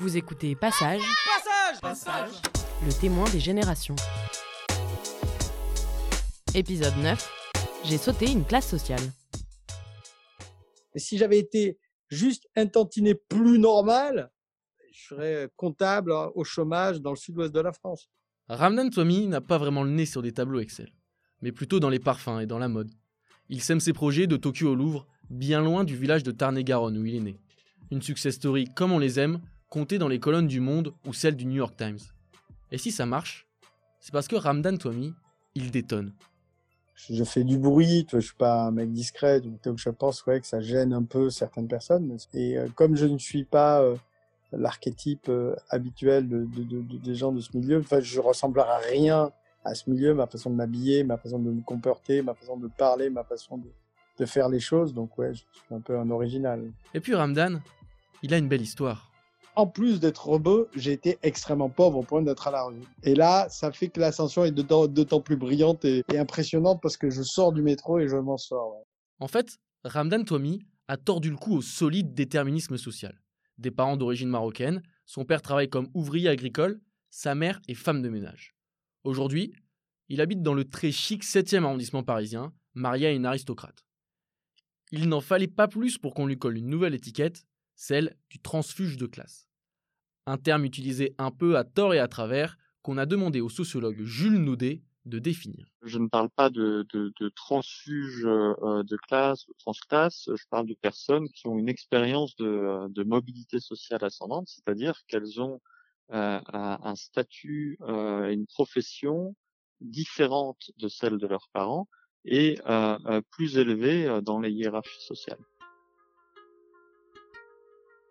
Vous écoutez Passage, Passage Passage le témoin des générations. Épisode 9. J'ai sauté une classe sociale. Si j'avais été juste un tantinet plus normal, je serais comptable hein, au chômage dans le sud-ouest de la France. Ramdan Twami n'a pas vraiment le nez sur des tableaux Excel, mais plutôt dans les parfums et dans la mode. Il sème ses projets de Tokyo au Louvre, bien loin du village de Tarn-et-Garonne où il est né. Une success story comme on les aime, comptée dans les colonnes du Monde ou celles du New York Times. Et si ça marche, c'est parce que Ramdan Twami, il détonne. Je fais du bruit, je suis pas un mec discret, donc, je pense ouais, que ça gêne un peu certaines personnes. Et euh, comme je ne suis pas euh, l'archétype euh, habituel de, de- de- de- des gens de ce milieu, enfin, je ressemblerai à rien à ce milieu, ma façon de m'habiller, ma façon de me comporter, ma façon de parler, ma façon de, de faire les choses. Donc ouais, je suis un peu un original. Et puis Ramdan, il a une belle histoire. En plus d'être rebeu, j'ai été extrêmement pauvre au point d'être à la rue. Et là, ça fait que l'ascension est d'autant plus brillante et, impressionnante parce que je sors du métro et je m'en sors. En fait, Ramdan Twami a tordu le cou au solide déterminisme social. Des parents d'origine marocaine, son père travaille comme ouvrier agricole, sa mère est femme de ménage. Aujourd'hui, il habite dans le très chic 7e arrondissement parisien, marié à une aristocrate. Il n'en fallait pas plus pour qu'on lui colle une nouvelle étiquette, celle du transfuge de classe. Un terme utilisé un peu à tort et à travers qu'on a demandé au sociologue Jules Naudet de définir. je ne parle pas de, transfuges euh, de classe, de transclasse, je parle de personnes qui ont une expérience de, de mobilité sociale ascendante, c'est-à-dire qu'elles ont euh, un, statut, euh, une profession différente de celle de leurs parents et euh, euh, plus élevée euh, dans les hiérarchies sociales.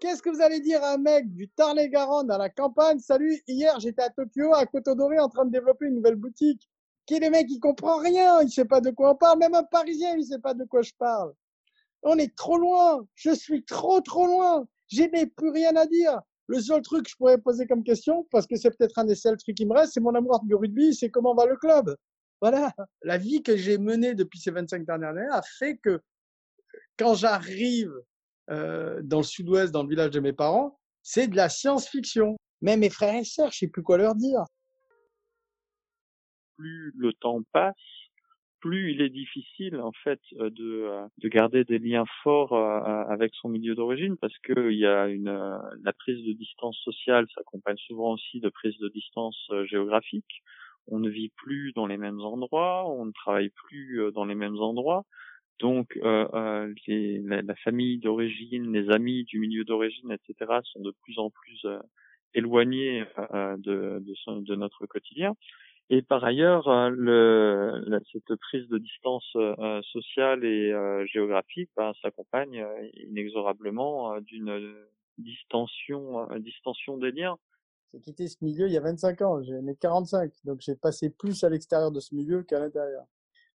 Qu'est-ce que vous allez dire à un mec du Tarn-et-Garonne à la campagne? Salut, hier j'étais à Tokyo, à Côte-Doré, en train de développer une nouvelle boutique. Qui est le mec, il comprend rien, il sait pas de quoi on parle. Même un Parisien, il sait pas de quoi je parle. On est trop loin. Je suis trop trop loin. Je n'ai plus rien à dire. Le seul truc que je pourrais poser comme question, parce que c'est peut-être un des seuls trucs qui me reste, c'est mon amour du rugby, c'est comment va le club. Voilà. La vie que j'ai menée depuis ces 25 dernières années a fait que quand j'arrive euh, dans le sud-ouest, dans le village de mes parents, c'est de la science-fiction. Même mes frères et sœurs, je sais plus quoi leur dire. plus le temps passe, plus il est difficile en fait euh, de, euh, de garder des liens forts avec son milieu d'origine parce que il y a une la prise de distance sociale s'accompagne souvent aussi de prise de distance géographique. On ne vit plus dans les mêmes endroits, on ne travaille plus dans les mêmes endroits. Donc euh, euh, la, famille d'origine, les amis du milieu d'origine, etc. sont de plus en plus euh, éloignés de, notre quotidien. Et par ailleurs, cette prise de distance sociale et géographique ben, s'accompagne inexorablement d'une distension, distension des liens. J'ai quitté ce milieu il y a 25 ans, j'ai mes 45, donc j'ai passé plus à l'extérieur de ce milieu qu'à l'intérieur.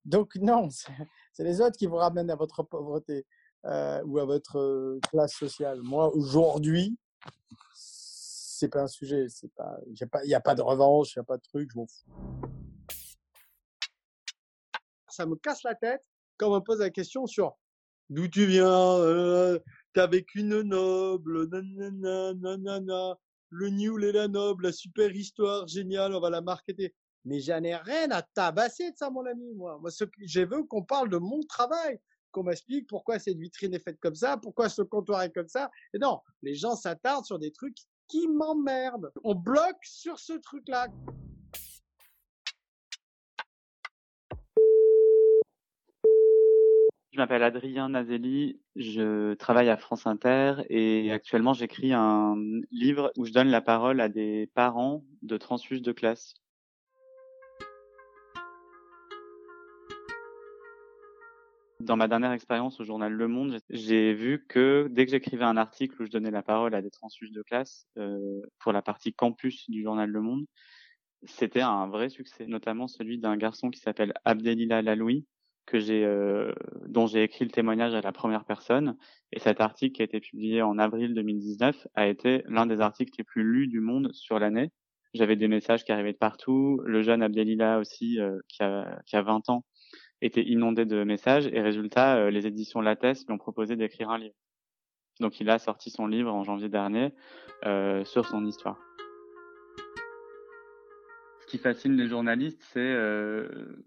Donc non, c'est les autres qui vous ramènent à votre pauvreté euh, ou à votre euh, classe sociale. Moi, aujourd'hui, c'est pas un sujet, c'est pas, il n'y a pas de revanche, il n'y a pas de truc, je m'en fous. Ça me casse la tête quand on me pose la question sur d'où tu viens, euh, t'es avec une noble, nanana, nanana, le nul et la noble, la super histoire géniale, on va la marketer. Mais j'en ai rien à tabasser de ça, mon ami, moi. Moi, je veux qu'on parle de mon travail, qu'on m'explique pourquoi cette vitrine est faite comme ça, pourquoi ce comptoir est comme ça. Et non, les gens s'attardent sur des trucs qui m'emmerdent. On bloque sur ce truc-là. Je m'appelle Adrien Nazelli, je travaille à France Inter et actuellement j'écris un livre où je donne la parole à des parents de transfuges de classe. Dans ma dernière expérience au journal Le Monde, j'ai vu que dès que j'écrivais un article où je donnais la parole à des transfuges de classe, euh, pour la partie campus du journal Le Monde, c'était un vrai succès, notamment celui d'un garçon qui s'appelle Abdelila Laloui, que j'ai, euh, dont j'ai écrit le témoignage à la première personne. Et cet article qui a été publié en avril 2019 a été l'un des articles les plus lus du monde sur l'année. J'avais des messages qui arrivaient de partout. Le jeune Abdelila aussi, euh, qui, a, qui a 20 ans, était inondé de messages. Et résultat, euh, les éditions Lattès lui ont proposé d'écrire un livre. Donc il a sorti son livre en janvier dernier euh, sur son histoire. Ce qui fascine les journalistes, c'est euh,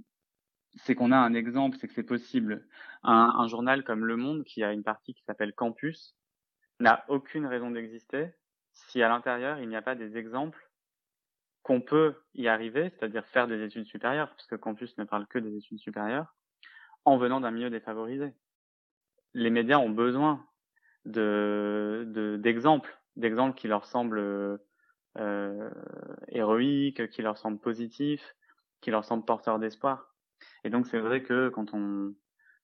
c'est qu'on a un exemple, c'est que c'est possible. Un, un, journal comme Le Monde, qui a une partie qui s'appelle Campus, n'a aucune raison d'exister si à l'intérieur il n'y a pas des exemples qu'on peut y arriver, c'est-à-dire faire des études supérieures, puisque Campus ne parle que des études supérieures, en venant d'un milieu défavorisé. Les médias ont besoin de d'exemples, d'exemples qui leur semblent euh, héroïques, qui leur semblent positifs, qui leur semblent porteurs d'espoir. Et donc c'est vrai que quand on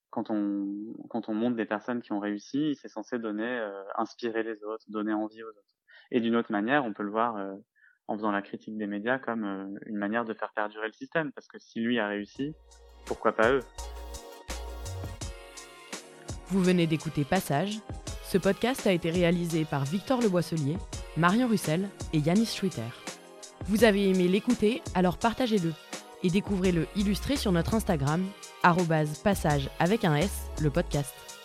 quand on quand on montre des personnes qui ont réussi, c'est censé donner euh, inspirer les autres, donner envie aux autres. Et d'une autre manière, on peut le voir euh, en faisant la critique des médias comme euh, une manière de faire perdurer le système, parce que si lui a réussi, pourquoi pas eux? Vous venez d'écouter Passage. Ce podcast a été réalisé par Victor Le Boisselier, Marion Russel et Yanis Schwitter. Vous avez aimé l'écouter, alors partagez-le et découvrez-le illustré sur notre Instagram, passage avec un S, le podcast.